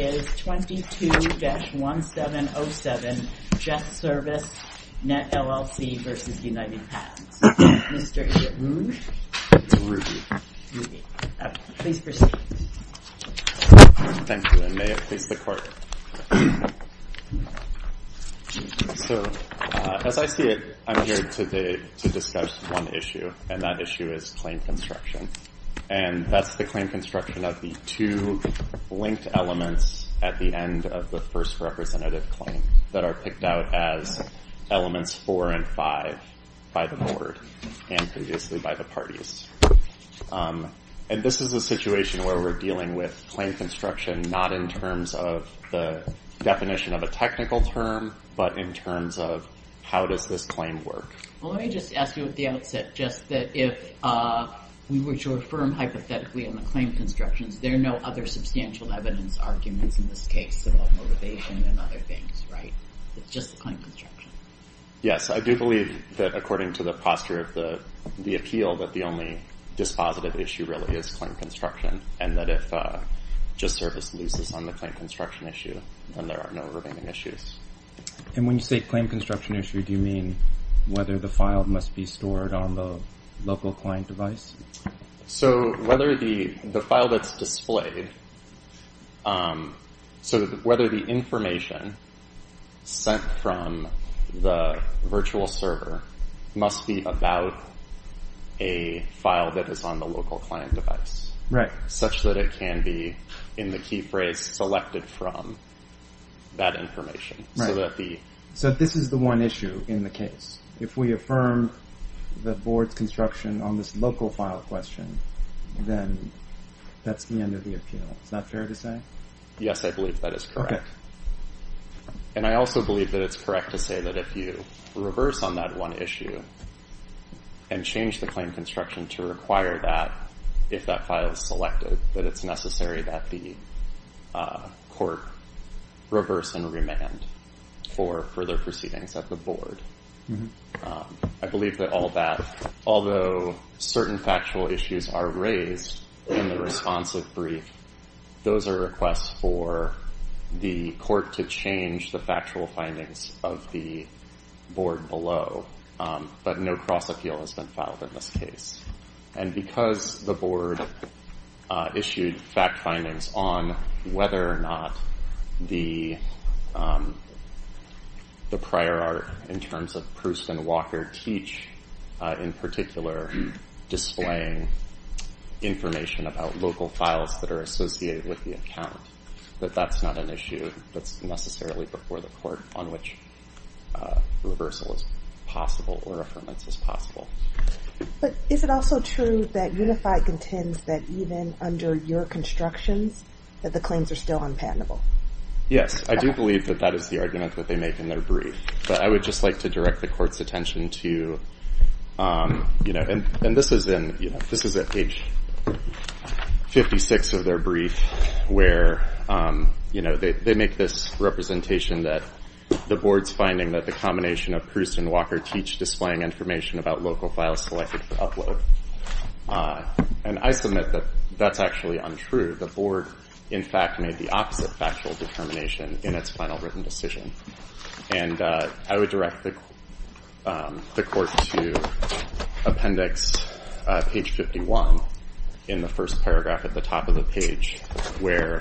is 22-1707 Jet Service Net LLC v. Unified Patents. Mr. Rouge? Ruby. Ruby. Please proceed. Thank you, and may it please the Court. So, uh, as I see it, I'm here today to discuss one issue, and that issue is claim construction. And that's the claim construction of the two linked elements at the end of the first representative claim that are picked out as elements 4 and 5 by the Board and previously by the parties. Um, and this is a situation where we're dealing with claim construction not in terms of the definition of a technical term, but in terms of how does this claim work. Well, let me just ask you at the outset, just that if uh, we were to affirm hypothetically on the claim constructions, there are no other substantial evidence arguments in this case about motivation and other things, right? It's just the claim construction. Yes, I do believe that according to the posture of the appeal, that the only dispositive issue really is claim construction, and that if uh, Just Service loses on the claim construction issue, then there are no remaining issues. And when you say claim construction issue, do you mean whether the file must be stored on the local client device? So whether the file that's displayed, um, so whether the information sent from the virtual server must be about a file that is on the local client device. Right. Such that it can be, in the key phrase, selected from that information. Right. So this is the one issue in the case. If we affirm the board's construction on this local file question, then that's the end of the appeal. Is that fair to say? Yes, I believe that is correct. And I also believe that it's correct to say that if you reverse on that one issue and change the claim construction to require that, if that file is selected, that it's necessary that the uh, court reverse and remand for further proceedings at the board. Mm-hmm. Um, I believe that all that, although certain factual issues are raised in the responsive brief, those are requests for the court to change the factual findings of the board below. Um, but no cross-appeal has been filed in this case. And because the board uh, issued fact findings on whether or not the um, prior art, in terms of Proust and Walker, teach, uh, in particular, displaying information about local files that are associated with the account, that that's not an issue that's necessarily before the court on which uh, reversal is possible or affirmance is possible. But is it also true that Unified contends that even under your constructions, that the claims are still unpatentable? Yes, I do believe that that is the argument that they make in their brief. But I would just like to direct the court's attention to, you know, and this is in, you know, this is at page 56 of their brief, where um, you know, they they make this representation that the board's finding that the combination of Proust and Walker teach displaying information about local files selected for upload. And I submit that that's actually untrue. The board, in fact, made the opposite factual determination in its final written decision. And uh, I would direct the um, court to appendix uh, page 51 in the first paragraph at the top of the page, where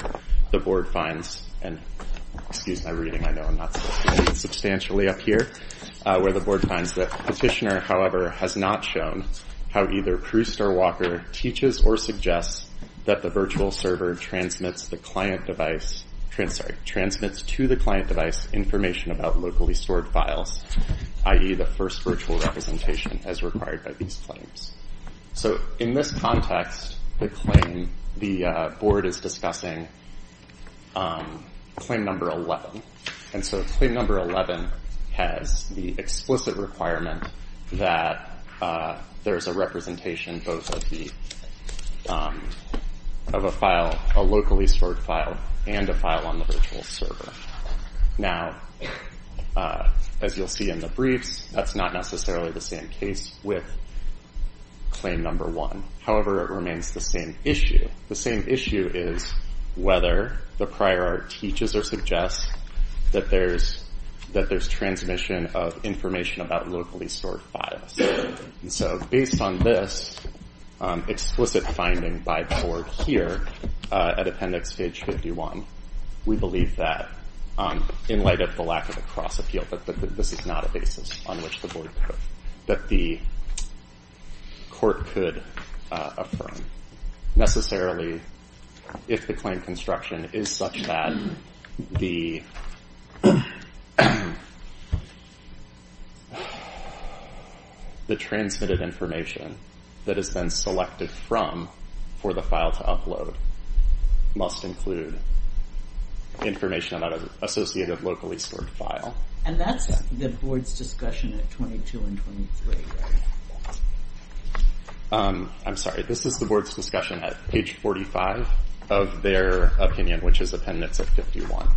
the board finds, and excuse my reading, I know I'm not substantially up here, uh, where the board finds that petitioner, however, has not shown how either Proust or Walker teaches or suggests that the virtual server transmits the client device, trans sorry, transmits to the client device information about locally stored files, i.e. the first virtual representation as required by these claims. So in this context, the claim the uh, board is discussing um, claim number 11. And so claim number 11 has the explicit requirement that uh, there's a representation both of um, a file, a locally stored file, and a file on the virtual server. Now, uh, as you'll see in the briefs, that's not necessarily the same case with claim number one. However, it remains the same issue. The same issue is whether the prior art teaches or suggests that there's that there's transmission of information about locally stored files. And so based on this Um, explicit finding by the board here uh, at appendix page 51, we believe that um, in light of the lack of a cross appeal, that this is not a basis on which the board could, that the court could uh, affirm. Necessarily, if the claim construction is such that the the transmitted information that has been selected from for the file to upload must include information about an associated locally stored file. And that's the board's discussion at 22 and 23, right? Um, I'm sorry, this is the board's discussion at page 45 of their opinion, which is appendix at 51.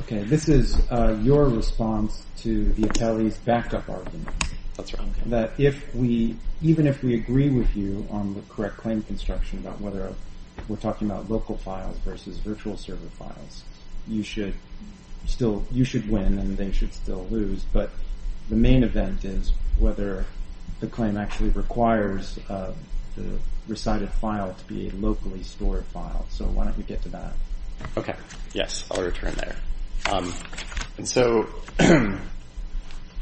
Okay, this is uh, your response to the appellee's backup argument. That's right. That if we, even if we agree with you on the correct claim construction about whether we're talking about local files versus virtual server files, you should still, you should win and they should still lose. But the main event is whether the claim actually requires uh, the recited file to be a locally stored file. So why don't we get to that? Okay, yes, I'll return there. Um, and so,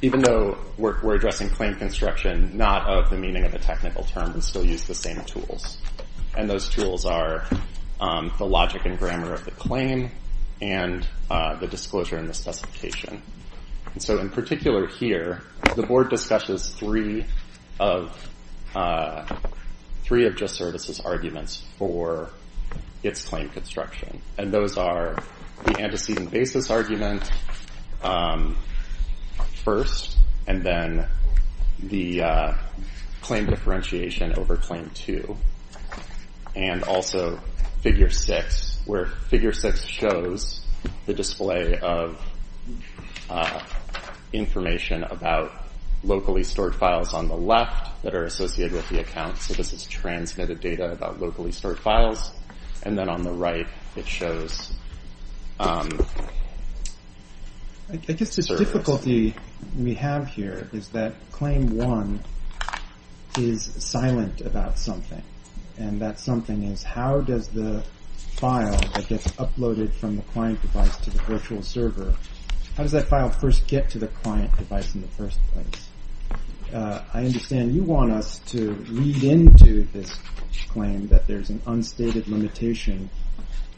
even though we're addressing claim construction, not of the meaning of a technical term, we still use the same tools. And those tools are um, the logic and grammar of the claim and uh, the disclosure and the specification. And so in particular here, the board discusses three of uh, Just Services' arguments for its claim construction. And those are the antecedent basis argument um, first, and then the uh, claim differentiation over claim two. And also figure six, where figure six shows the display of uh, information about locally stored files on the left that are associated with the account. So this is transmitted data about locally stored files. And then on the right, it shows. Um, I guess the difficulty we have here is that claim one is silent about something. And that something is how does the file that gets uploaded from the client device to the virtual server, how does that file first get to the client device in the first place? Uh, I understand you want us to read into this claim that there's an unstated limitation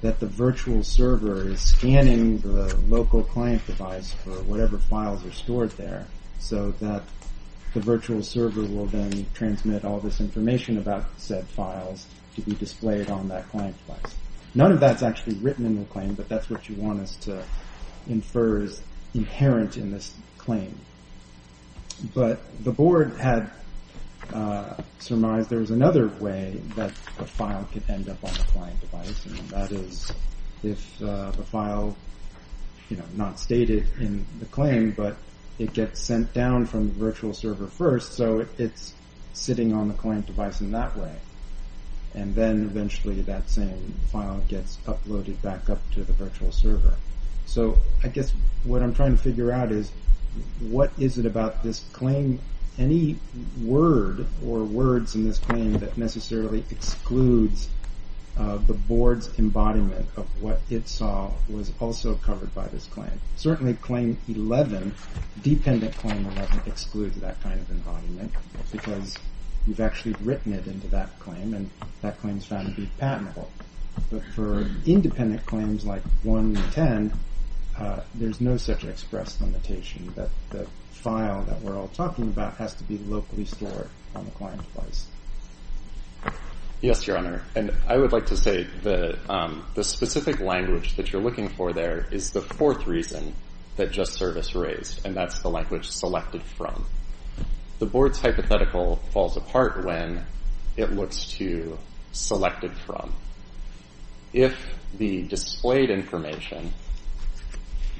that the virtual server is scanning the local client device for whatever files are stored there, so that the virtual server will then transmit all this information about said files to be displayed on that client device. None of that's actually written in the claim, but that's what you want us to infer is inherent in this claim. But the board had Uh, surmised there was another way that the file could end up on the client device, and that is if uh, the file, you know not stated in the claim, but it gets sent down from the virtual server first, so it's sitting on the client device in that way. And then eventually that same file gets uploaded back up to the virtual server. So I guess what I'm trying to figure out is what is it about this claim, any word or words in this claim that necessarily excludes uh, the board's embodiment of what it saw was also covered by this claim. Certainly claim 11, dependent claim 11, excludes that kind of embodiment because you've actually written it into that claim, and that claim is found to be patentable. But for independent claims like 1 and 10, uh, there's no such express limitation that file that we're all talking about has to be locally stored on the client device. Yes, Your Honor. And I would like to say the um, the specific language that you're looking for there is the fourth reason that Just Service raised, and that's the language selected from. The board's hypothetical falls apart when it looks to selected from. If the displayed information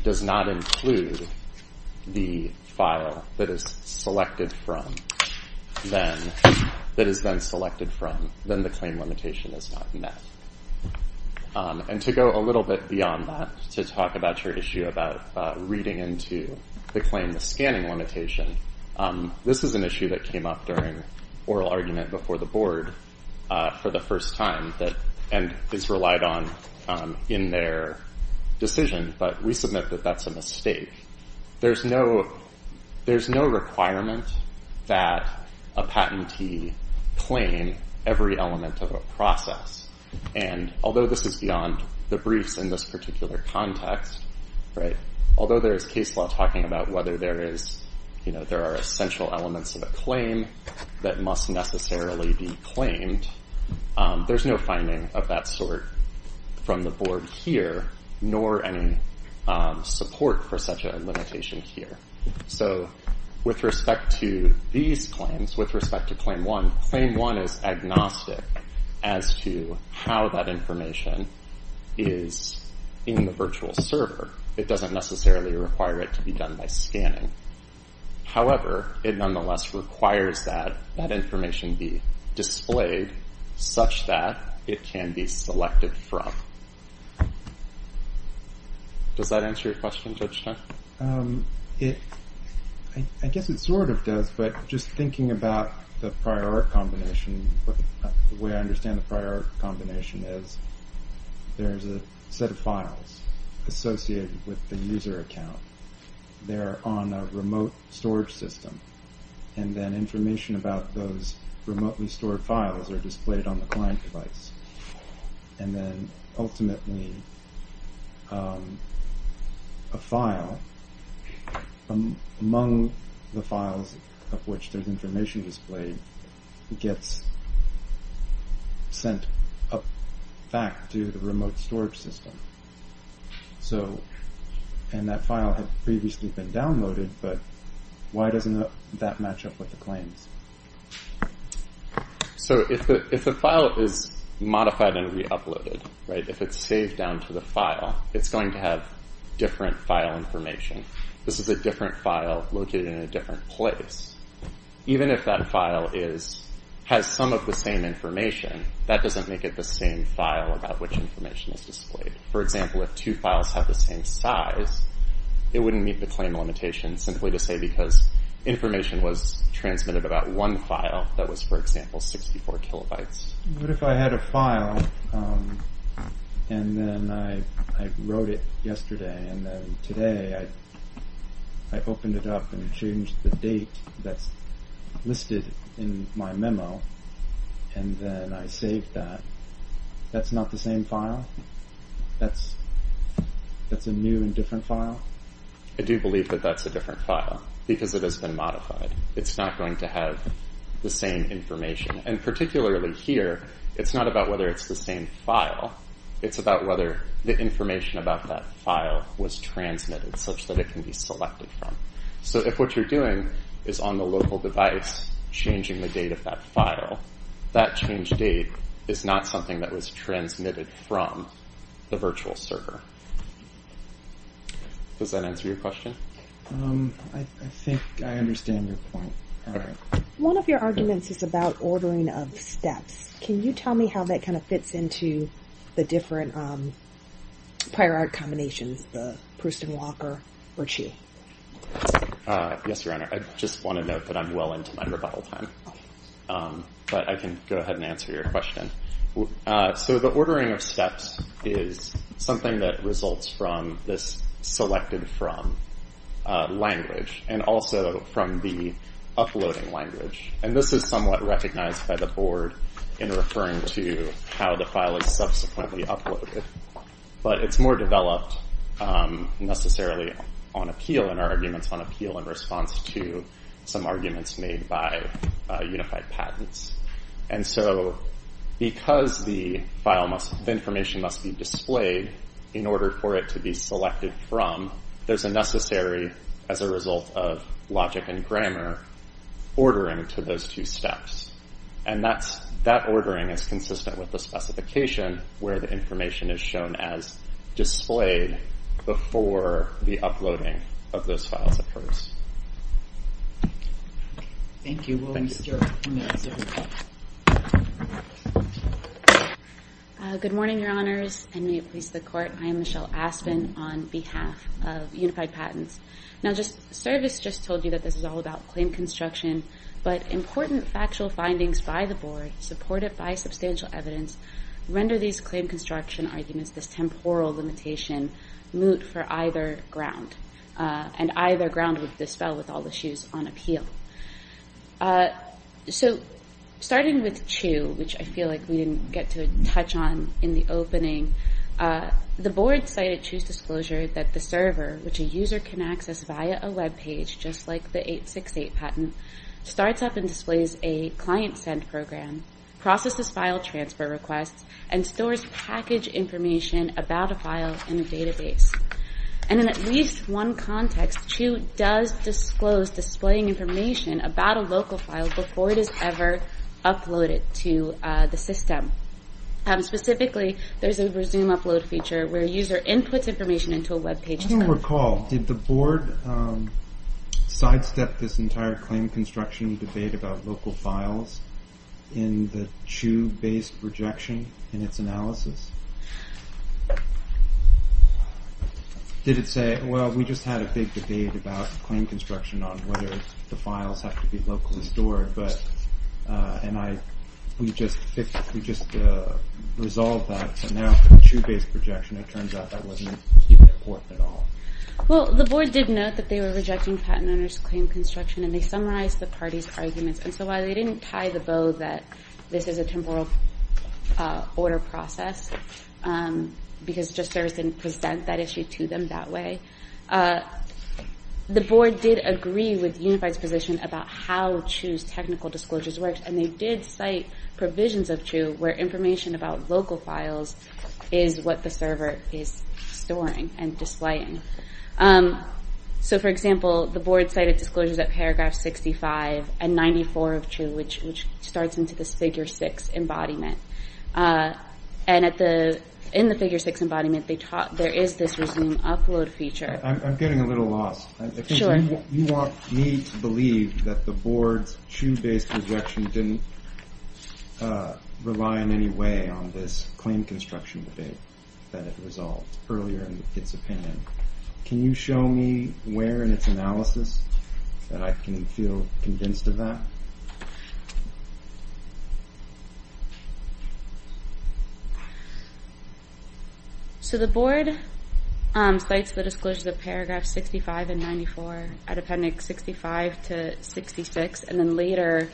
does not include the file that is selected from, then that is then selected from, then the claim limitation is not met. Um, and to go a little bit beyond that, to talk about your issue about uh, reading into the claim the scanning limitation, um, this is an issue that came up during oral argument before the board uh, for the first time and is relied on um, in their decision, but we submit that that's a mistake. There's no requirement that a patentee claim every element of a process. And although this is beyond the briefs in this particular context, right, although there is case law talking about whether there are essential elements of a claim that must necessarily be claimed, um, there's no finding of that sort from the board here, nor any um, support for such a limitation here. So with respect to these claims, with respect to Claim 1, Claim 1 is agnostic as to how that information is in the virtual server. It doesn't necessarily require it to be done by scanning. However, it nonetheless requires that that information be displayed such that it can be selected from. Does that answer your question, Judge Stein? Um, I guess it sort of does, but just thinking about the prior art combination, the way I understand the prior art combination is there's a set of files associated with the user account. They're on a remote storage system, and then information about those remotely stored files are displayed on the client device. And then ultimately, um, a file, among the files of which there's information displayed, gets sent up back to the remote storage system. So and that file had previously been downloaded, but why doesn't that match up with the claims? So if the file is modified and re-uploaded, right, if it's saved down to the file, it's going to have different file information. This is a different file located in a different place. Even if that file has some of the same information, that doesn't make it the same file about which information is displayed. For example, if two files have the same size, it wouldn't meet the claim limitation simply to say because information was transmitted about one file that was, for example, 64 kilobytes. What if I had a file, um, and then I wrote it yesterday, and then today I opened it up and changed the date that's listed in my memo, and then I saved that. That's not the same file? That's that's a new and different file? I do believe that that's a different file because it has been modified. It's not going to have the same information. And particularly here, it's not about whether it's the same file. It's about whether the information about that file was transmitted such that it can be selected from. So if what you're doing is on the local device changing the date of that file, that changed date is not something that was transmitted from the virtual server. Does that answer your question? Um, I think I understand your point. One of your arguments is about ordering of steps. Can you tell me how that kind of fits into the different um, prior art combinations, the Proust and Walker or Chu? Uh, yes, Your Honor. I just want to note that I'm well into my rebuttal time. Um, but I can go ahead and answer your question. Uh, so the ordering of steps is something that results from this selected from uh, language and also from the uploading language. And this is somewhat recognized by the board in referring to how the file is subsequently uploaded. But it's more developed um, necessarily on appeal in our arguments on appeal in response to some arguments made by uh, Unified Patents. And so because the file must the information must be displayed in order for it to be selected from, there's a necessary, as a result of logic and grammar, ordering to those two steps. And that's that ordering is consistent with the specification where the information is shown as displayed before the uploading of those files occurs. Thank you. We'll restore a minute of recall. Uh, good morning, Your Honors, and may it please the Court. I am Michelle Aspen on behalf of Unified Patents. Now, just Service just told you that this is all about claim construction, but important factual findings by the Board, supported by substantial evidence, render these claim construction arguments, this temporal limitation, moot for either ground. Uh, and either ground would dispel with all issues on appeal. Uh, so, starting with Chu, which I feel like we didn't get to touch on in the opening, uh, the Board cited Chu's disclosure that the server, which a user can access via a web page, just like the 868 patent, starts up and displays a client-send program, processes file transfer requests, and stores package information about a file in a database. And in at least one context, Chu does disclose displaying information about a local file before it is ever uploaded to uh, the system. Um, specifically, there's a resume upload feature where a user inputs information into a web page. I don't recall. Did the Board um, sidestep this entire claim construction debate about local files in the Chu-based rejection in its analysis? Did it say, well, we just had a big debate about claim construction on whether the files have to be locally stored, but uh and I we just we just resolved that, so now for the Chu-based rejection, it turns out that wasn't even important at all. Well, the Board did note that they were rejecting patent owner's claim construction, and they summarized the parties' arguments. And so while they didn't tie the bow that this is a temporal uh, order process, um, because Just Service didn't present that issue to them that way, uh, the Board did agree with Unified's position about how Chu's technical disclosures works, and they did cite provisions of Chu where information about local files is what the server is storing and displaying. Um, so, for example, the Board cited disclosures at paragraph 65 and 94 of Chu, which starts into this figure 6 embodiment. Uh, and in the figure 6 embodiment, there is this resume upload feature. I'm getting a little lost. Sure. I think you want me to believe that the Board's Chu-based rejection didn't uh, rely in any way on this claim construction debate that it resolved earlier in its opinion. Can you show me where in its analysis that I can feel convinced of that? So the Board um, cites the disclosures of paragraph 65 and 94 at appendix 65 to 66, and then later,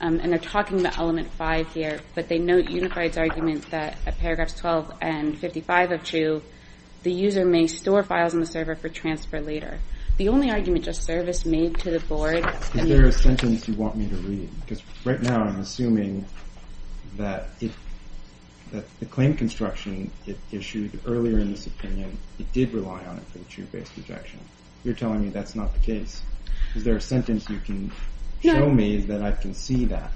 um, and they're talking about element 5 here, but they note Unified's argument that at paragraphs 12 and 55 of Chu, the user may store files on the server for transfer later. The only argument Just Service made to the Board... Is there a sentence you want me to read? Because right now I'm assuming that the claim construction it issued earlier in this opinion, it did rely on it for the Chu-based rejection. You're telling me that's not the case. Is there a sentence you can show me that I can see that?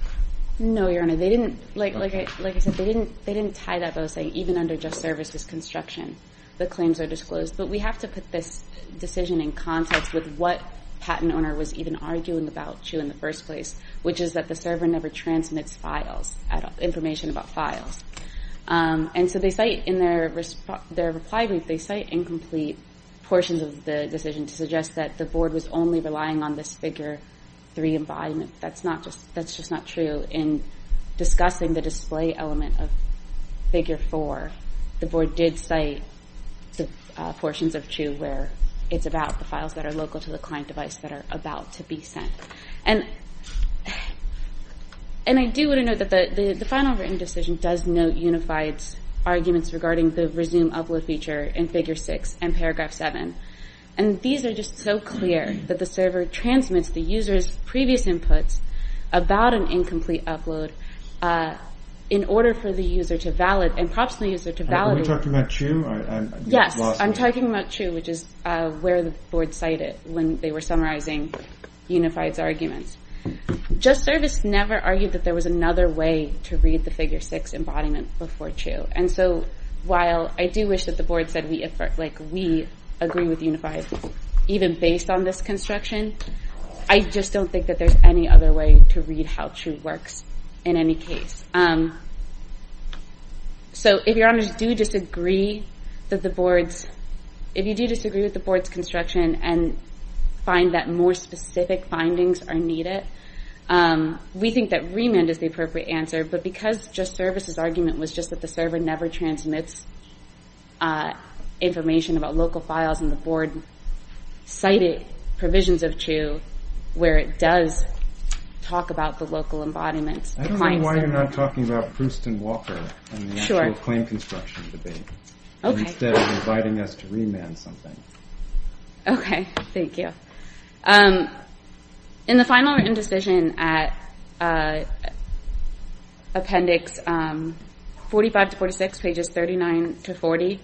No, Your Honor. They didn't like like I like I said, they didn't tie that bow saying even under Just Service's construction, the claims are disclosed. But we have to put this decision in context with what patent owner was even arguing about Chu in the first place, which is that the server never transmits files, information about files. Um, and so they cite in their reply brief, they cite incomplete portions of the decision to suggest that the Board was only relying on this figure 3 embodiment. That's just not true. In discussing the display element of figure 4, the Board did cite Uh, portions of Chu where it's about the files that are local to the client device that are about to be sent. And and I do want to note that the final written decision does note Unified's arguments regarding the resume upload feature in figure 6 and paragraph 7. And these are just so clear that the server transmits the user's previous inputs about an incomplete upload uh, in order for the user to validate, and prompts the user to validate. Are we talking about Chu? Yes, I'm talking about Chu, which is uh, where the Board cited when they were summarizing Unified's arguments. Just Service never argued that there was another way to read the figure 6 embodiment before Chu. And so while I do wish that the Board said we agree with Unified, even based on this construction, I just don't think that there's any other way to read how Chu works in any case. Um, so if your honors do disagree that the board's, if you do disagree with the board's construction and find that more specific findings are needed, um, we think that remand is the appropriate answer. But because Just Service's argument was just that the server never transmits uh, information about local files and the board cited provisions of CHU where it does talk about the local embodiments. I don't know why you're not talking about Proust and Walker and the actual claim construction debate. Instead of inviting us to remand something. Okay, thank you. Um, in the final written decision at uh, appendix um, 45 to 46, pages 39 to 40,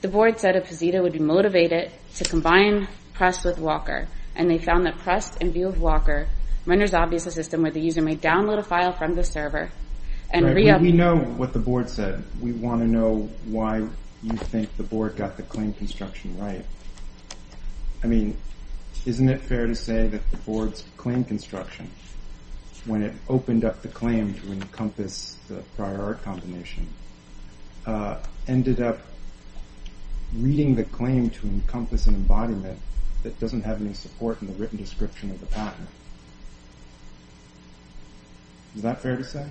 the board said a posita would be motivated to combine Proust with Walker. And they found that Proust, in view of Walker, renders obvious a system where the user may download a file from the server and re-up... We know what the board said. We want to know why you think the board got the claim construction right. I mean, isn't it fair to say that the board's claim construction, when it opened up the claim to encompass the prior art combination, uh, ended up reading the claim to encompass an embodiment that doesn't have any support in the written description of the patent? Is that fair to say?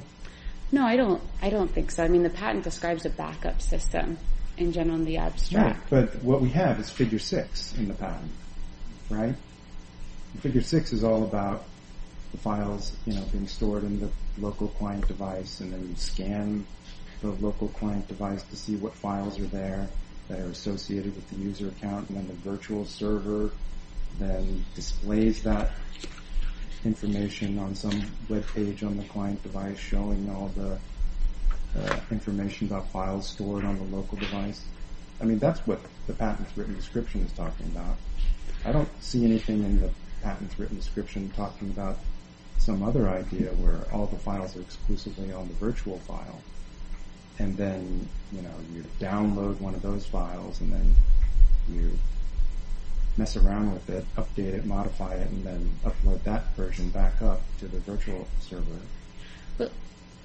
No, I don't think so. I mean, the patent describes a backup system in general in the abstract. But what we have is figure 6 in the patent, right? Figure 6 is all about the files being stored in the local client device and then you scan the local client device to see what files are there that are associated with the user account and then the virtual server then displays that information on some web page on the client device showing all the uh, information about files stored on the local device. I mean, that's what the patent's written description is talking about. I don't see anything in the patent's written description talking about some other idea where all the files are exclusively on the virtual file and then you know, you download one of those files and then you mess around with it, update it, modify it, and then upload that version back up to the virtual server. Well,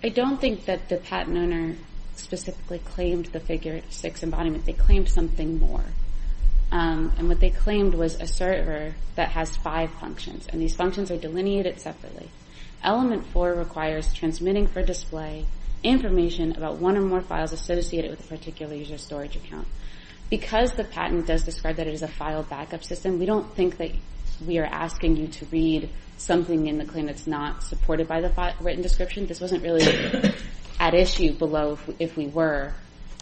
I don't think that the patent owner specifically claimed the figure 6 embodiment. They claimed something more. Um, and what they claimed was a server that has five functions and these functions are delineated separately. Element 4 requires transmitting for display information about one or more files associated with a particular user storage account. Because the patent does describe that it is a file backup system, we don't think that we are asking you to read something in the claim that's not supported by the written description. This wasn't really at issue below if we were.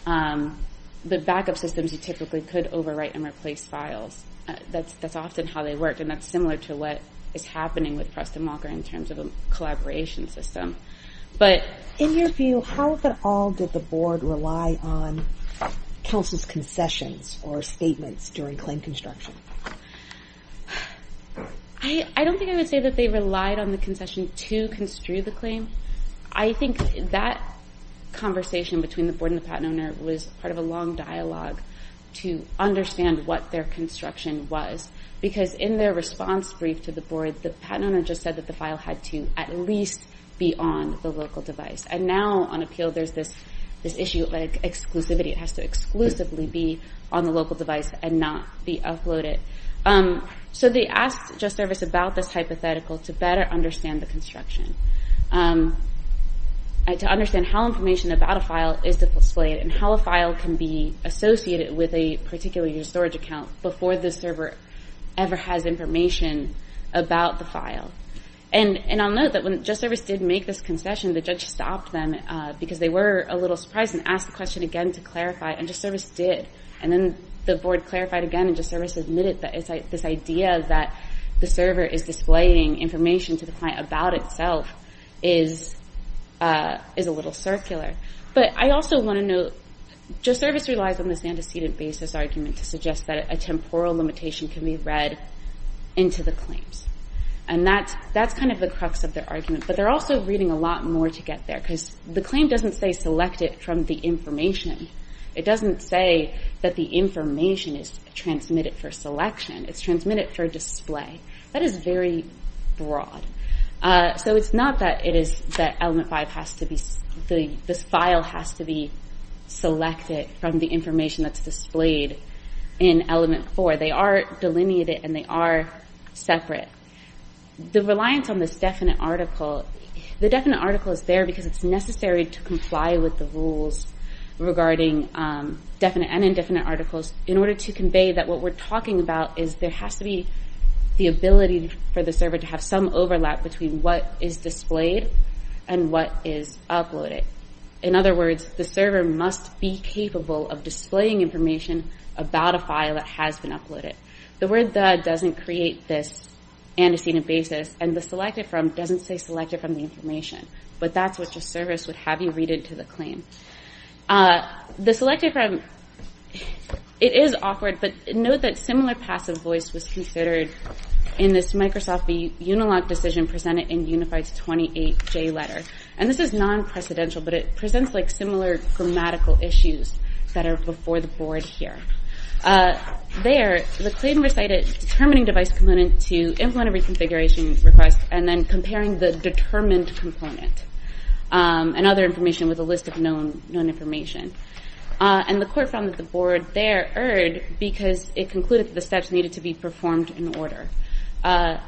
Um, the backup systems, you typically could overwrite and replace files. Uh, that's often how they work and that's similar to what is happening with Prust and Walker in terms of a collaboration system. But in your view, how at all did the board rely on counsel's concessions or statements during claim construction? I don't think I would say that they relied on the concession to construe the claim. I think that conversation between the board and the patent owner was part of a long dialogue to understand what their construction was. Because in their response brief to the board, the patent owner just said that the file had to at least be on the local device. And now on appeal there's this issue of exclusivity. It has to exclusively be on the local device and not be uploaded. Um, so they asked Just Service about this hypothetical to better understand the construction. Um, to understand how information about a file is displayed and how a file can be associated with a particular user storage account before the server ever has information about the file. And I'll note that when Just Service did make this concession, the judge stopped them because they were a little surprised and asked the question again to clarify. And Just Service did. And then the board clarified again and Just Service admitted that this idea that the server is displaying information to the client about itself is uh is a little circular. But I also want to note, Just Service relies on this antecedent basis argument to suggest that a temporal limitation can be read into the claims. And that's that's kind of the crux of their argument. But they're also reading a lot more to get there. Because the claim doesn't say select it from the information. It doesn't say that the information is transmitted for selection. It's transmitted for display. That is very broad. Uh, so it's not that it is that element 5 has to be, the, this file has to be selected from the information that's displayed in element 4. They are delineated and they are separate. The reliance on this definite article, the definite article is there because it's necessary to comply with the rules regarding um, definite and indefinite articles in order to convey that what we're talking about is there has to be the ability for the server to have some overlap between what is displayed and what is uploaded. In other words, the server must be capable of displaying information about a file that has been uploaded. The word the doesn't create this antecedent basis and the selected from doesn't say selected from the information, but that's what your service would have you read into the claim. Uh, the selected from, it is awkward, but note that similar passive voice was considered in this Microsoft v. Unilog decision presented in Unified's 28J letter. And this is non-precedential, but it presents like similar grammatical issues that are before the board here. Uh, there, the claim recited determining device component to implement a reconfiguration request and then comparing the determined component um, and other information with a list of known known information. Uh, and the court found that the board there erred because it concluded that the steps needed to be performed in order. Uh,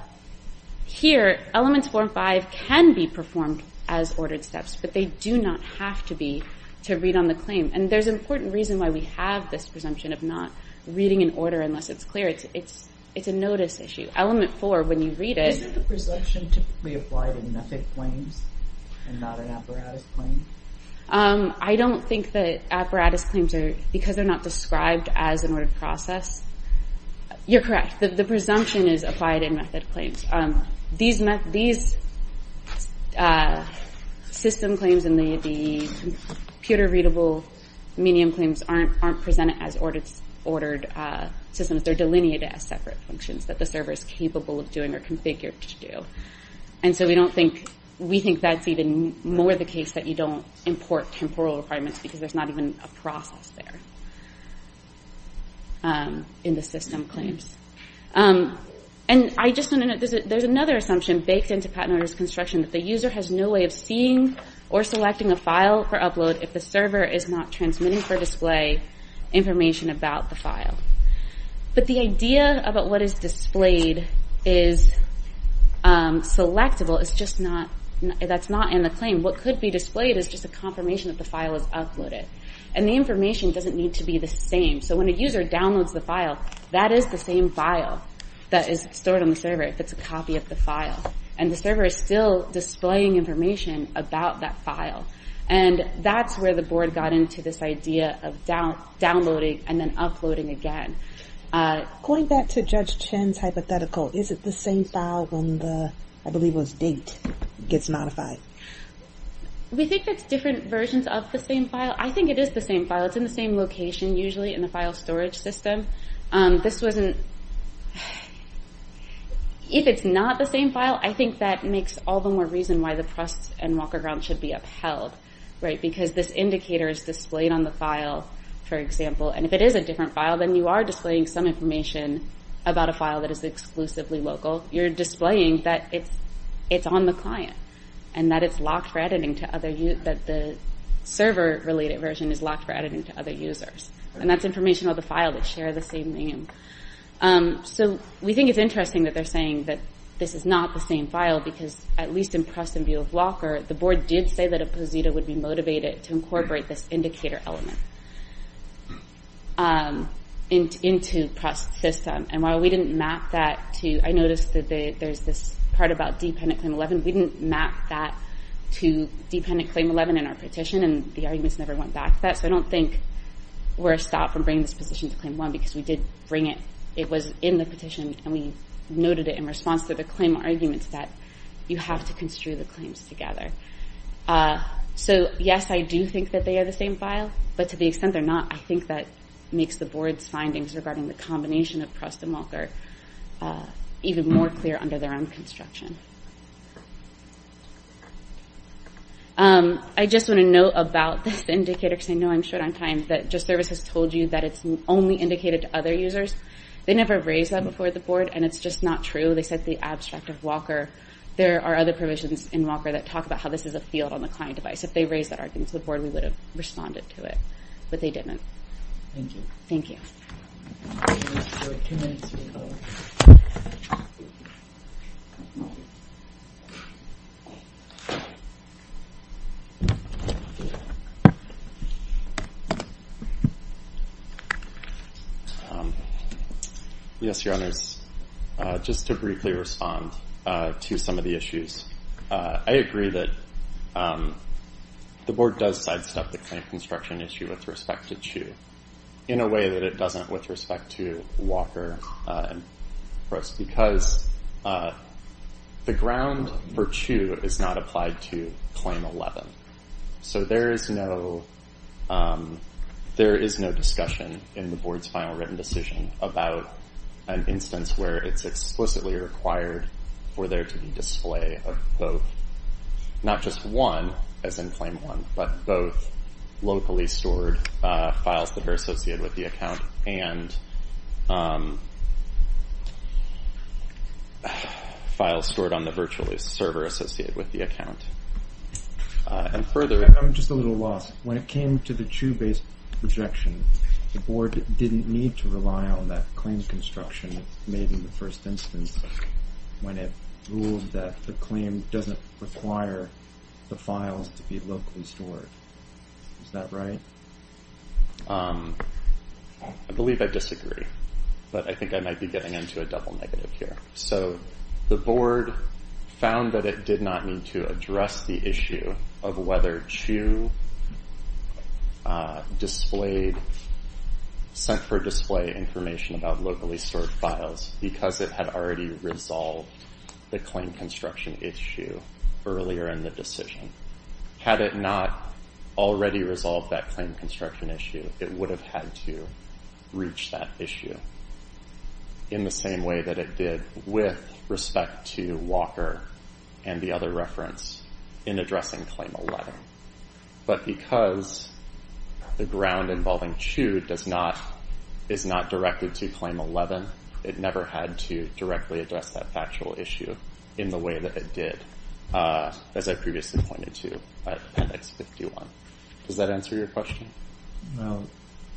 here, elements 4 and 5 can be performed as ordered steps, but they do not have to be to read on the claim. And there's an important reason why we have this presumption of not reading in order unless it's clear. It's a notice issue. Element 4, when you read it... Isn't the presumption typically applied in method claims and not an apparatus claim? Um, I don't think that apparatus claims are, because they're not described as an ordered process. You're correct. The presumption is applied in method claims. Um, these uh, system claims and the computer-readable medium claims aren't presented as ordered uh, systems. They're delineated as separate functions that the server is capable of doing or configured to do. And so we don't think... We think that's even more the case that you don't import temporal requirements because there's not even a process there um, in the system claims. Um, and I just want to note, there's another assumption baked into Patent Owner's construction that the user has no way of seeing or selecting a file for upload if the server is not transmitting for display information about the file. But the idea about what is displayed is um, selectable. It's just not... That's not in the claim. What could be displayed is just a confirmation that the file is uploaded. And the information doesn't need to be the same. So when a user downloads the file, that is the same file that is stored on the server if it's a copy of the file. And the server is still displaying information about that file. And that's where the board got into this idea of downloading and then uploading again. Uh, Going back to Judge Chen's hypothetical, is it the same file when the, I believe it was date, gets modified? We think it's different versions of the same file. I think it is the same file. It's in the same location usually in the file storage system. Um, this wasn't... If it's not the same file, I think that makes all the more reason why the Prust and Walker ground should be upheld. Right? Because this indicator is displayed on the file, for example. And if it is a different file, then you are displaying some information about a file that is exclusively local. You're displaying that it's on the client and that it's locked for editing to other... That the server-related version is locked for editing to other users. And that's information on the file that share the same name. Um, so we think it's interesting that they're saying that this is not the same file because at least in Prust and view of Walker, the board did say that a posita would be motivated to incorporate this indicator element um, into Prust's system. And while we didn't map that to... I noticed that there's this part about Dependent Claim 11. We didn't map that to Dependent Claim 11 in our petition and the arguments never went back to that. So I don't think we're stopped from bringing this position to Claim 1 because we did bring it. It was in the petition and we noted it in response to the claim arguments that you have to construe the claims together. Uh, so yes, I do think that they are the same file, but to the extent they're not, I think that makes the board's findings regarding the combination of Prust and Walker uh, even more clear under their own construction. Um, I just want to note about this indicator because I know I'm short on time that Just Service has told you that it's only indicated to other users. They never raised that before the board, and it's just not true. They said the abstract of Walker. There are other provisions in Walker that talk about how this is a field on the client device. If they raised that argument to the board, we would have responded to it, but they didn't. Thank you. Thank you. For two minutes, we go. Um, Yes, Your Honors. Uh, Just to briefly respond uh, to some of the issues. Uh, I agree that um, the board does sidestep the claim construction issue with respect to Chu in a way that it doesn't with respect to Walker and Prust because the ground for Chu is not applied to Claim 11. So there is no um, there is no discussion in the board's final written decision about an instance where it's explicitly required for there to be display of both, not just one, as in Claim 1, but both locally stored uh, files that are associated with the account and um, files stored on the virtual server associated with the account. Uh, and further, I'm just a little lost. When it came to the Chu-based rejection, the board didn't need to rely on that claim construction made in the first instance when it ruled that the claim doesn't require the files to be locally stored. Is that right? um, I believe I disagree, but I think I might be getting into a double negative here. So the board found that it did not need to address the issue of whether Chu uh, displayed, sent for display information about locally stored files because it had already resolved the claim construction issue earlier in the decision. Had it not already resolved that claim construction issue, it would have had to reach that issue in the same way that it did with respect to Walker and the other reference in addressing Claim 11. But because the ground involving Chu does not, is not directed to Claim 11, it never had to directly address that factual issue in the way that it did, uh, as I previously pointed to at Appendix 51. Does that answer your question? Well,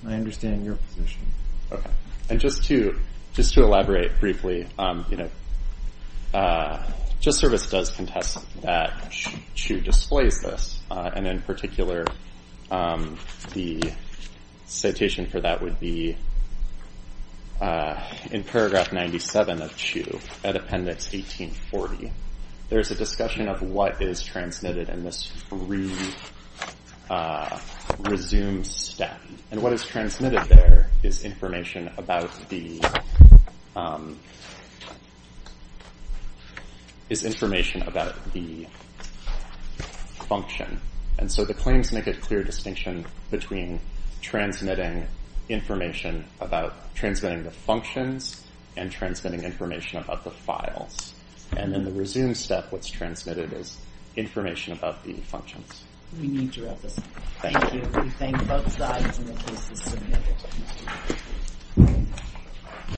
I understand your position. Okay. And just to just to elaborate briefly, um, you know, uh, Just Service does contest that Chu displays this, uh, and in particular, the citation for that would be uh, in paragraph 97 of Chu at Appendix 1840. There's a discussion of what is transmitted in this uh, resume step. And what is transmitted there is information about the um, is information about the function. And so the claims make a clear distinction between transmitting information about transmitting the functions and transmitting information about the files. And in the resume step, what's transmitted is information about the functions. We need to wrap this up. Thank you. We thank both sides and the case is submitted.